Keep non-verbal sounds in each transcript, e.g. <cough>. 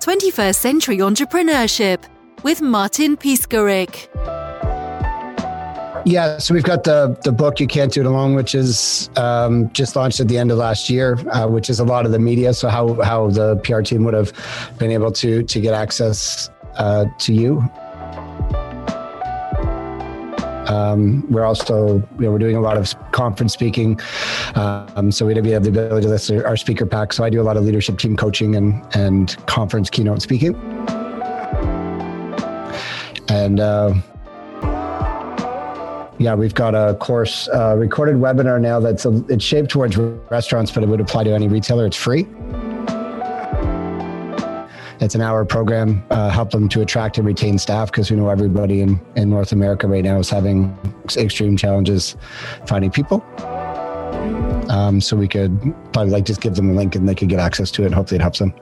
21st Century Entrepreneurship with Martin Piskarik. Yeah, so we've got the the book "You Can't Do It Alone," which is um, just launched at the end of last year, uh, which is a lot of the media. So how how the PR team would have been able to to get access uh, to you. Um, we're also, you know, we're doing a lot of conference speaking. Um, so we have the ability to list our speaker pack. So I do a lot of leadership team coaching and, and conference keynote speaking. And, uh, yeah, we've got a course, uh, recorded webinar now that's a, it's shaped towards restaurants, but it would apply to any retailer. It's free. It's an hour program, uh, help them to attract and retain staff because we know everybody in, in North America right now is having extreme challenges finding people. Um, so we could probably like just give them a link and they could get access to it. And hopefully it helps them.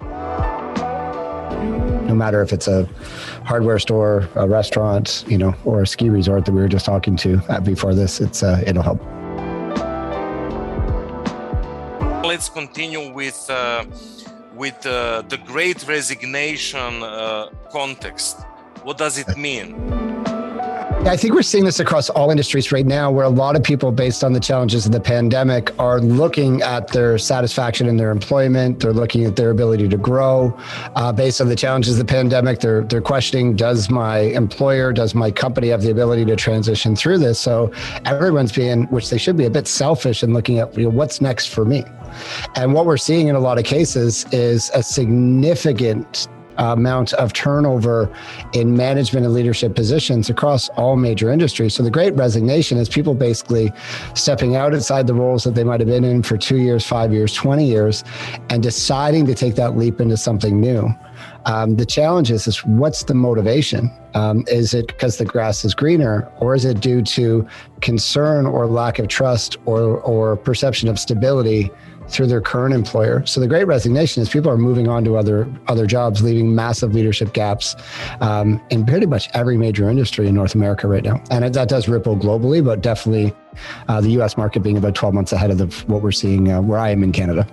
No matter if it's a hardware store, a restaurant, you know, or a ski resort that we were just talking to uh, before this, it's uh, it'll help. Let's continue with uh, with uh, the great resignation uh, context. What does it mean? I think we're seeing this across all industries right now, where a lot of people, based on the challenges of the pandemic, are looking at their satisfaction in their employment. They're looking at their ability to grow. Uh, based on the challenges of the pandemic, they're they're questioning: Does my employer, does my company have the ability to transition through this? So everyone's being, which they should be, a bit selfish in looking at you know, what's next for me. And what we're seeing in a lot of cases is a significant amount of turnover in management and leadership positions across all major industries. So the great resignation is people basically stepping out outside the roles that they might have been in for two years, five years, 20 years, and deciding to take that leap into something new. Um, the challenge is, is what's the motivation? Um, is it because the grass is greener, or is it due to concern or lack of trust or, or perception of stability through their current employer. So the great resignation is people are moving on to other other jobs, leaving massive leadership gaps um, in pretty much every major industry in North America right now. And it, that does ripple globally, but definitely uh, the U.S. market being about 12 months ahead of the, what we're seeing uh, where I am in Canada.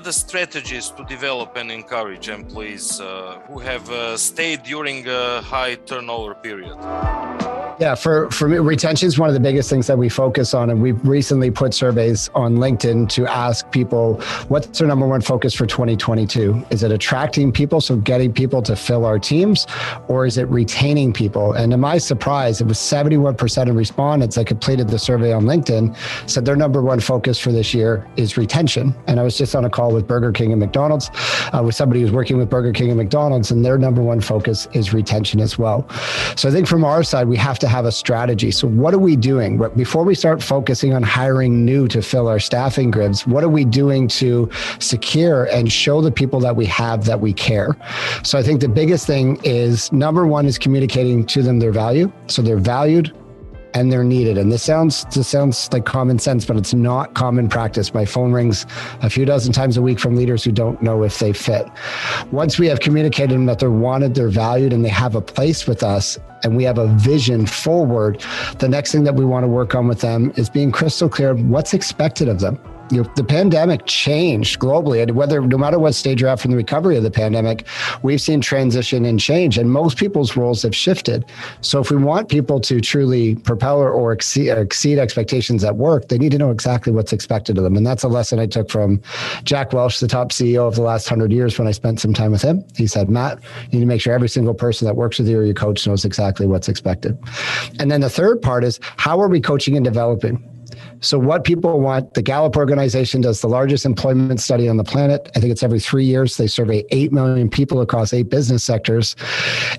Are the strategies to develop and encourage employees uh, who have uh, stayed during a high turnover period? Yeah, for, for me, retention is one of the biggest things that we focus on. And we've recently put surveys on LinkedIn to ask people what's their number one focus for 2022? Is it attracting people, so getting people to fill our teams, or is it retaining people? And to my surprise, it was 71% of respondents that completed the survey on LinkedIn said their number one focus for this year is retention. And I was just on a call with Burger King and McDonald's uh, with somebody who's working with Burger King and McDonald's, and their number one focus is retention as well. So I think from our side, we have to have a strategy. So, what are we doing? Before we start focusing on hiring new to fill our staffing grids, what are we doing to secure and show the people that we have that we care? So, I think the biggest thing is number one is communicating to them their value. So, they're valued, and they're needed. And this sounds this sounds like common sense, but it's not common practice. My phone rings a few dozen times a week from leaders who don't know if they fit. Once we have communicated them that they're wanted, they're valued, and they have a place with us, and we have a vision forward, the next thing that we want to work on with them is being crystal clear what's expected of them you know, the pandemic changed globally, and whether no matter what stage you're at from the recovery of the pandemic, we've seen transition and change, and most people's roles have shifted. So, if we want people to truly propel or exceed, exceed expectations at work, they need to know exactly what's expected of them, and that's a lesson I took from Jack Welch, the top CEO of the last hundred years, when I spent some time with him. He said, "Matt, you need to make sure every single person that works with you or your coach knows exactly what's expected." And then the third part is how are we coaching and developing? So, what people want, the Gallup organization does the largest employment study on the planet. I think it's every three years. They survey 8 million people across eight business sectors.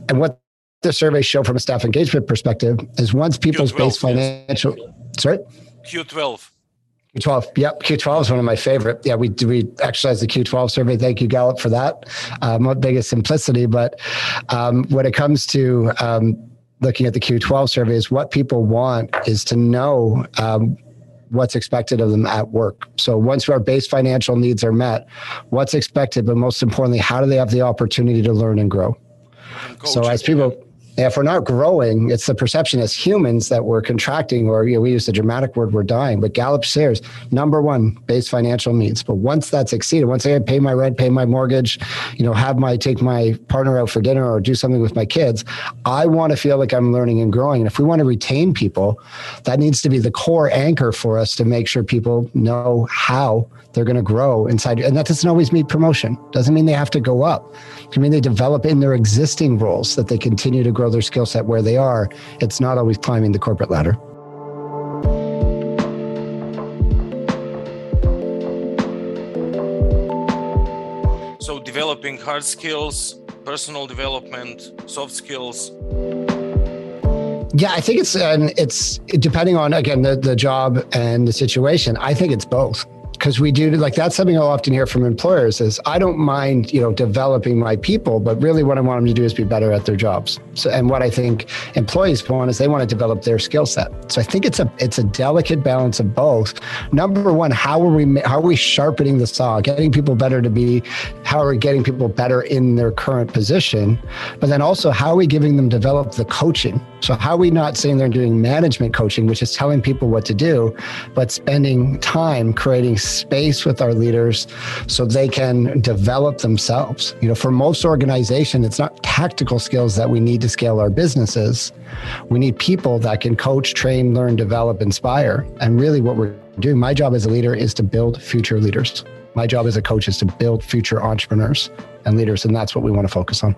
And what the surveys show from a staff engagement perspective is once people's Q12, base financial, yes. sorry? Q12. Q12. Yep. Q12 is one of my favorite. Yeah, we do, we exercise the Q12 survey. Thank you, Gallup, for that. Um, biggest simplicity. But um, when it comes to um, looking at the Q12 surveys, what people want is to know um, what's expected of them at work. So once our base financial needs are met, what's expected, but most importantly, how do they have the opportunity to learn and grow? So as people, if we're not growing, it's the perception as humans that we're contracting, or you know, we use the dramatic word we're dying. But Gallup shares number one, base financial needs. But once that's exceeded, once I pay my rent, pay my mortgage, you know, have my take my partner out for dinner or do something with my kids, I want to feel like I'm learning and growing. And if we want to retain people, that needs to be the core anchor for us to make sure people know how they're going to grow inside. And that doesn't always mean promotion. Doesn't mean they have to go up. I mean they develop in their existing roles that they continue to grow their skill set where they are. It's not always climbing the corporate ladder. So developing hard skills, personal development, soft skills. Yeah, I think it's and it's depending on again the, the job and the situation. I think it's both because we do like that's something I'll often hear from employers is I don't mind you know developing my people, but really what I want them to do is be better at their jobs. So and what I think employees want is they want to develop their skill set. So I think it's a it's a delicate balance of both. Number one, how are we how are we sharpening the saw, getting people better to be, how are we getting people better in their current position, but then also how are we giving them develop the coaching. So how are we not sitting there doing management coaching, which is telling people what to do, but spending time creating space with our leaders so they can develop themselves. You know, for most organization, it's not tactical skills that we need to scale our businesses. We need people that can coach, train, learn, develop, inspire. And really what we're doing, my job as a leader is to build future leaders. My job as a coach is to build future entrepreneurs and leaders. And that's what we want to focus on.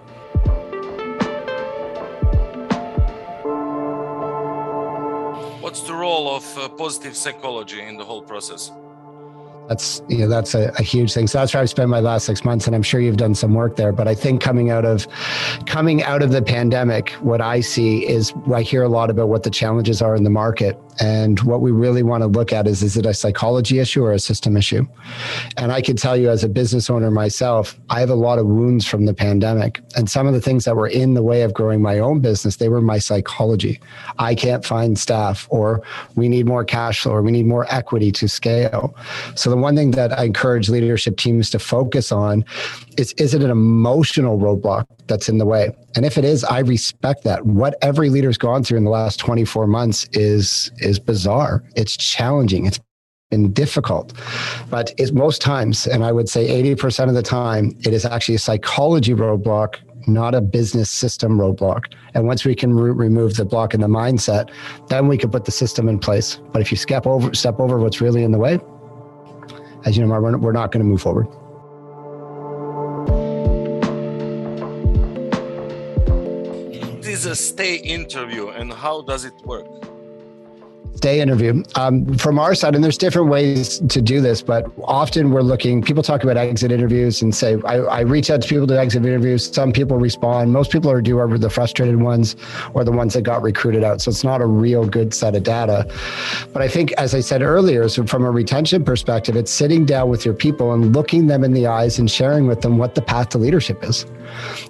Positive psychology in the whole process? That's you know that's a, a, huge thing. So that's where i've spent my last six months and i'm sure you've done some work there. But i think coming out of coming out of the pandemic what i see is i hear a lot about what the challenges are in the market. And what we really want to look at is is it a psychology issue or a system issue? And i can tell you as a business owner myself i have a lot of wounds from the pandemic. And some of the things that were in the way of growing my own business they were my psychology. I can't find staff or we need more cash flow or we need more equity to scale. So the one thing that I encourage leadership teams to focus on is is it an emotional roadblock that's in the way? And if it is, I respect that. What every leader's gone through in the last 24 months is is bizarre. It's challenging. It's been difficult. But it's most times, and I would say 80% of the time, it is actually a psychology roadblock not a business system roadblock. And once we can re- remove the block in the mindset, then we can put the system in place. But if you step over, step over what's really in the way, as you know, we're, we're not going to move forward. This is a stay interview, and how does it work? Day interview. Um, from our side and there's different ways to do this but often we're looking people talk about exit interviews and say I, I reach out to people to exit interviews. Some people respond. Most people are do are the frustrated ones or the ones that got recruited out. So it's not a real good set of data. But i think as i said earlier so from a retention perspective it's sitting down with your people and looking them in the eyes and sharing with them what the path to leadership is.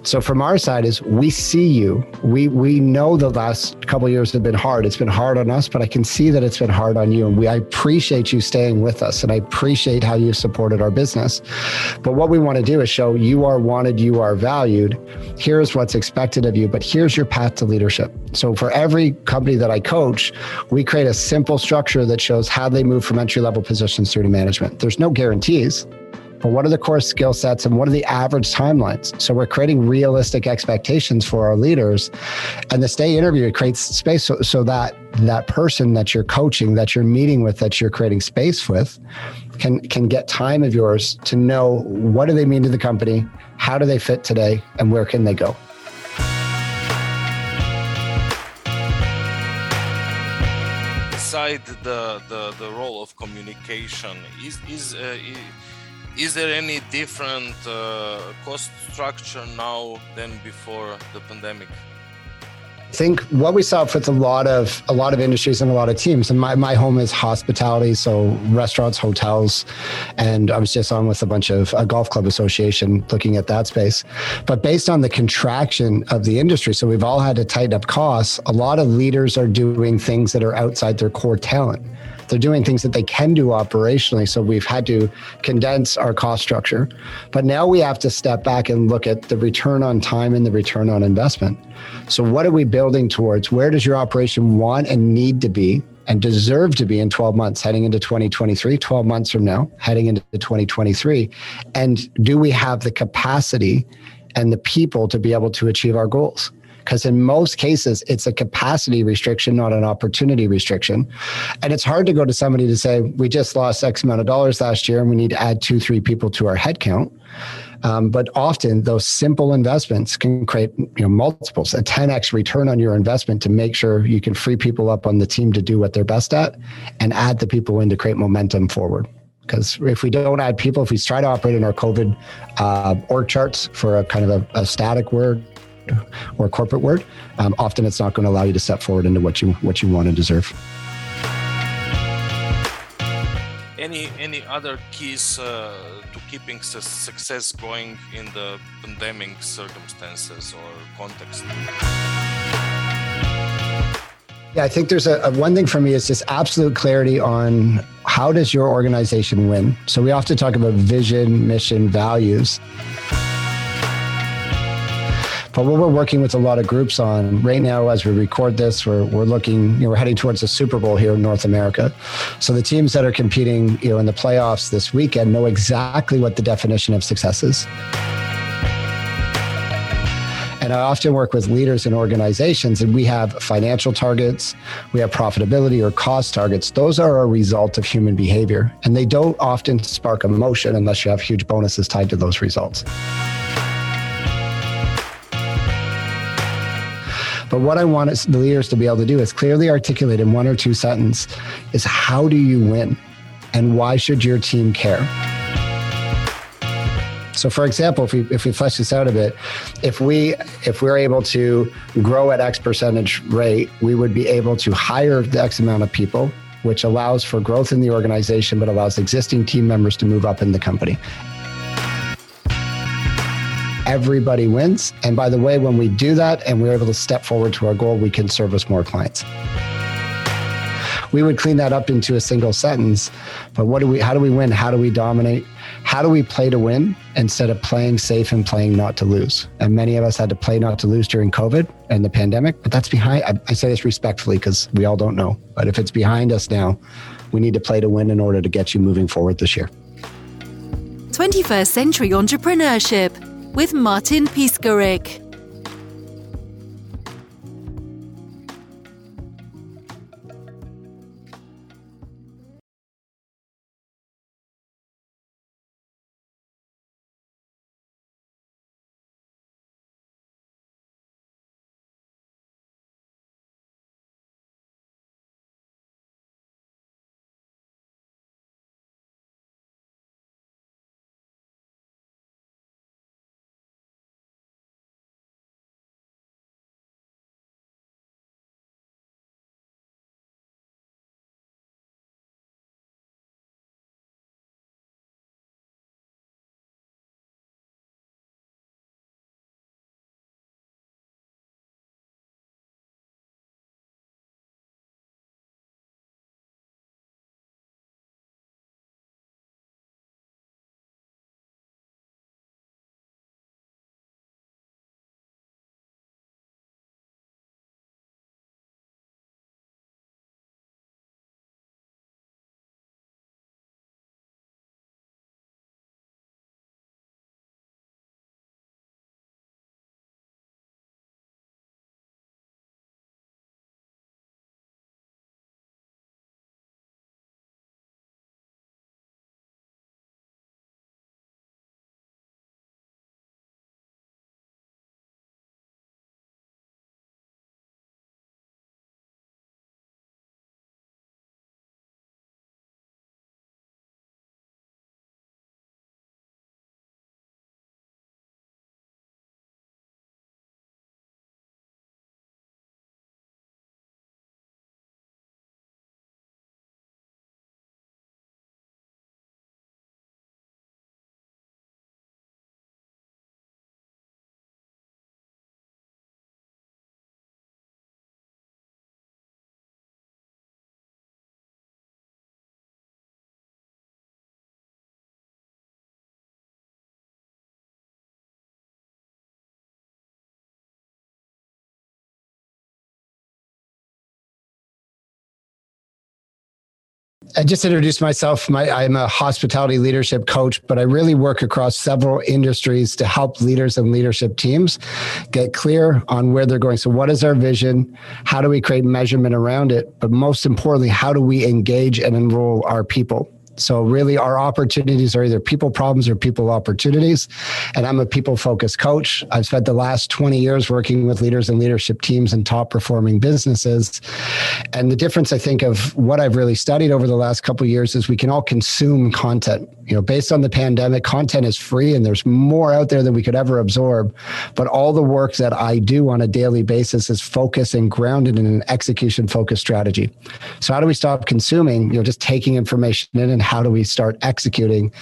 So from our side is we see you. We we know the last couple years have been hard. It's been hard on us but i can see see that it's been hard on you. And we I appreciate you staying with us and I appreciate how you supported our business. But what we want to do is show you are wanted, you are valued. Here's what's expected of you, but here's your path to leadership. So for every company that I coach, we create a simple structure that shows how they move from entry level positions through to management. There's no guarantees but what are the core skill sets and what are the average timelines? So we're creating realistic expectations for our leaders. And the stay interview creates space so, so that that person that you're coaching, that you're meeting with, that you're creating space with, can can get time of yours to know what do they mean to the company, how do they fit today, and where can they go. Beside the, the, the role of communication, is is, uh, is is there any different uh, cost structure now than before the pandemic? I think what we saw with a lot of a lot of industries and a lot of teams, and my, my home is hospitality, so restaurants, hotels, and I was just on with a bunch of a golf club association looking at that space. But based on the contraction of the industry, so we've all had to tighten up costs. A lot of leaders are doing things that are outside their core talent They're doing things that they can do operationally. So we've had to condense our cost structure. But now we have to step back and look at the return on time and the return on investment. So, what are we building towards? Where does your operation want and need to be? and deserve to be in 12 months heading into 2023 12 months from now heading into 2023 and do we have the capacity and the people to be able to achieve our goals because in most cases it's a capacity restriction not an opportunity restriction. And it's hard to go to somebody to say we just lost x amount of dollars last year and we need to add two three people to our headcount. Um, but often those simple investments can create you know multiples a 10x return on your investment to make sure you can free people up on the team to do what they're best at and add the people in to create momentum forward. Because if we don't add people, if we try to operate in our COVID uh, org charts for a kind of a, a static word <laughs> or corporate word, um, often it's not going to allow you to step forward into what you what you want to deserve. Any any other keys uh, to keeping success going in the pandemic circumstances or context? Yeah, I think there's a, a, one thing for me is just absolute clarity on how does your organization win. So we often talk about vision, mission, values. But what we're working with a lot of groups on right now, as we record this, we're, we're looking, you know, we're heading towards the Super Bowl here in North America. So the teams that are competing, you know, in the playoffs this weekend know exactly what the definition of success is. And I often work with leaders in organizations, and we have financial targets, we have profitability or cost targets. Those are a result of human behavior, and they don't often spark emotion unless you have huge bonuses tied to those results. But what I want the leaders to be able to do is clearly articulate in one or two sentences is how do you win and why should your team care? So, for example, if we if we flesh this out a bit, if we if we're able to grow at X percentage rate, we would be able to hire the X amount of people, which allows for growth in the organization, but allows existing team members to move up in the company everybody wins. And by the way, when we do that and we're able to step forward to our goal, we can service more clients. We would clean that up into a single sentence. But what do we how do we win? How do we dominate? How do we play to win instead of playing safe and playing not to lose? And many of us had to play not to lose during COVID and the pandemic, but that's behind I, I say this respectfully because we all don't know. But if it's behind us now, we need to play to win in order to get you moving forward this year. 21st Century Entrepreneurship with Martin Piskarik. I just introduced myself. My, I'm a hospitality leadership coach, but I really work across several industries to help leaders and leadership teams get clear on where they're going. So, what is our vision? How do we create measurement around it? But most importantly, how do we engage and enroll our people? So really our opportunities are either people problems or people opportunities. And I'm a people focused coach. I've spent the last 20 years working with leaders and leadership teams and top performing businesses. And the difference I think of what I've really studied over the last couple years is we can all consume content. You know, based on the pandemic, content is free and there's more out there than we could ever absorb. But all the work that I do on a daily basis is focused and grounded in an execution focused strategy. So how do we stop consuming, you know, just taking information in and how do we start executing?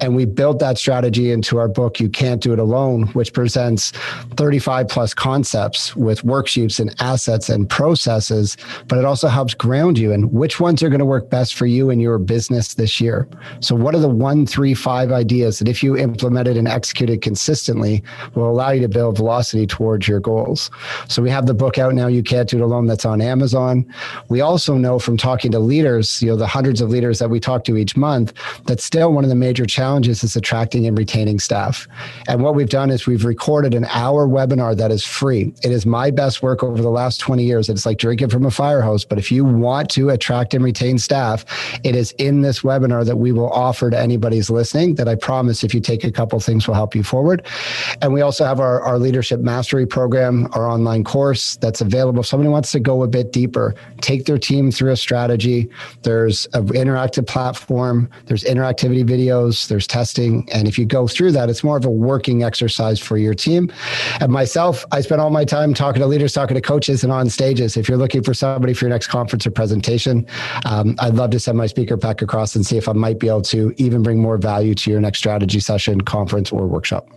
And we built that strategy into our book, You Can't Do It Alone, which presents 35 plus concepts with worksheets and assets and processes, but it also helps ground you in which ones are going to work best for you and your business this year. So, what are the one, three, five ideas that if you implemented and executed consistently will allow you to build velocity towards your goals? So, we have the book out now, You Can't Do It Alone, that's on Amazon. We also know from talking to leaders, you know, the hundreds of leaders that we talk to each month that still one of the major challenges is attracting and retaining staff. And what we've done is we've recorded an hour webinar that is free. It is my best work over the last 20 years. It's like drinking from a fire hose. But if you want to attract and retain staff, it is in this webinar that we will offer to anybody's listening that I promise if you take a couple things will help you forward. And we also have our, our leadership mastery program, our online course that's available. If somebody wants to go a bit deeper, take their team through a strategy. There's an interactive platform platform. There's interactivity videos, there's testing. And if you go through that, it's more of a working exercise for your team. And myself, I spend all my time talking to leaders, talking to coaches, and on stages. If you're looking for somebody for your next conference or presentation, um, I'd love to send my speaker pack across and see if I might be able to even bring more value to your next strategy session, conference, or workshop.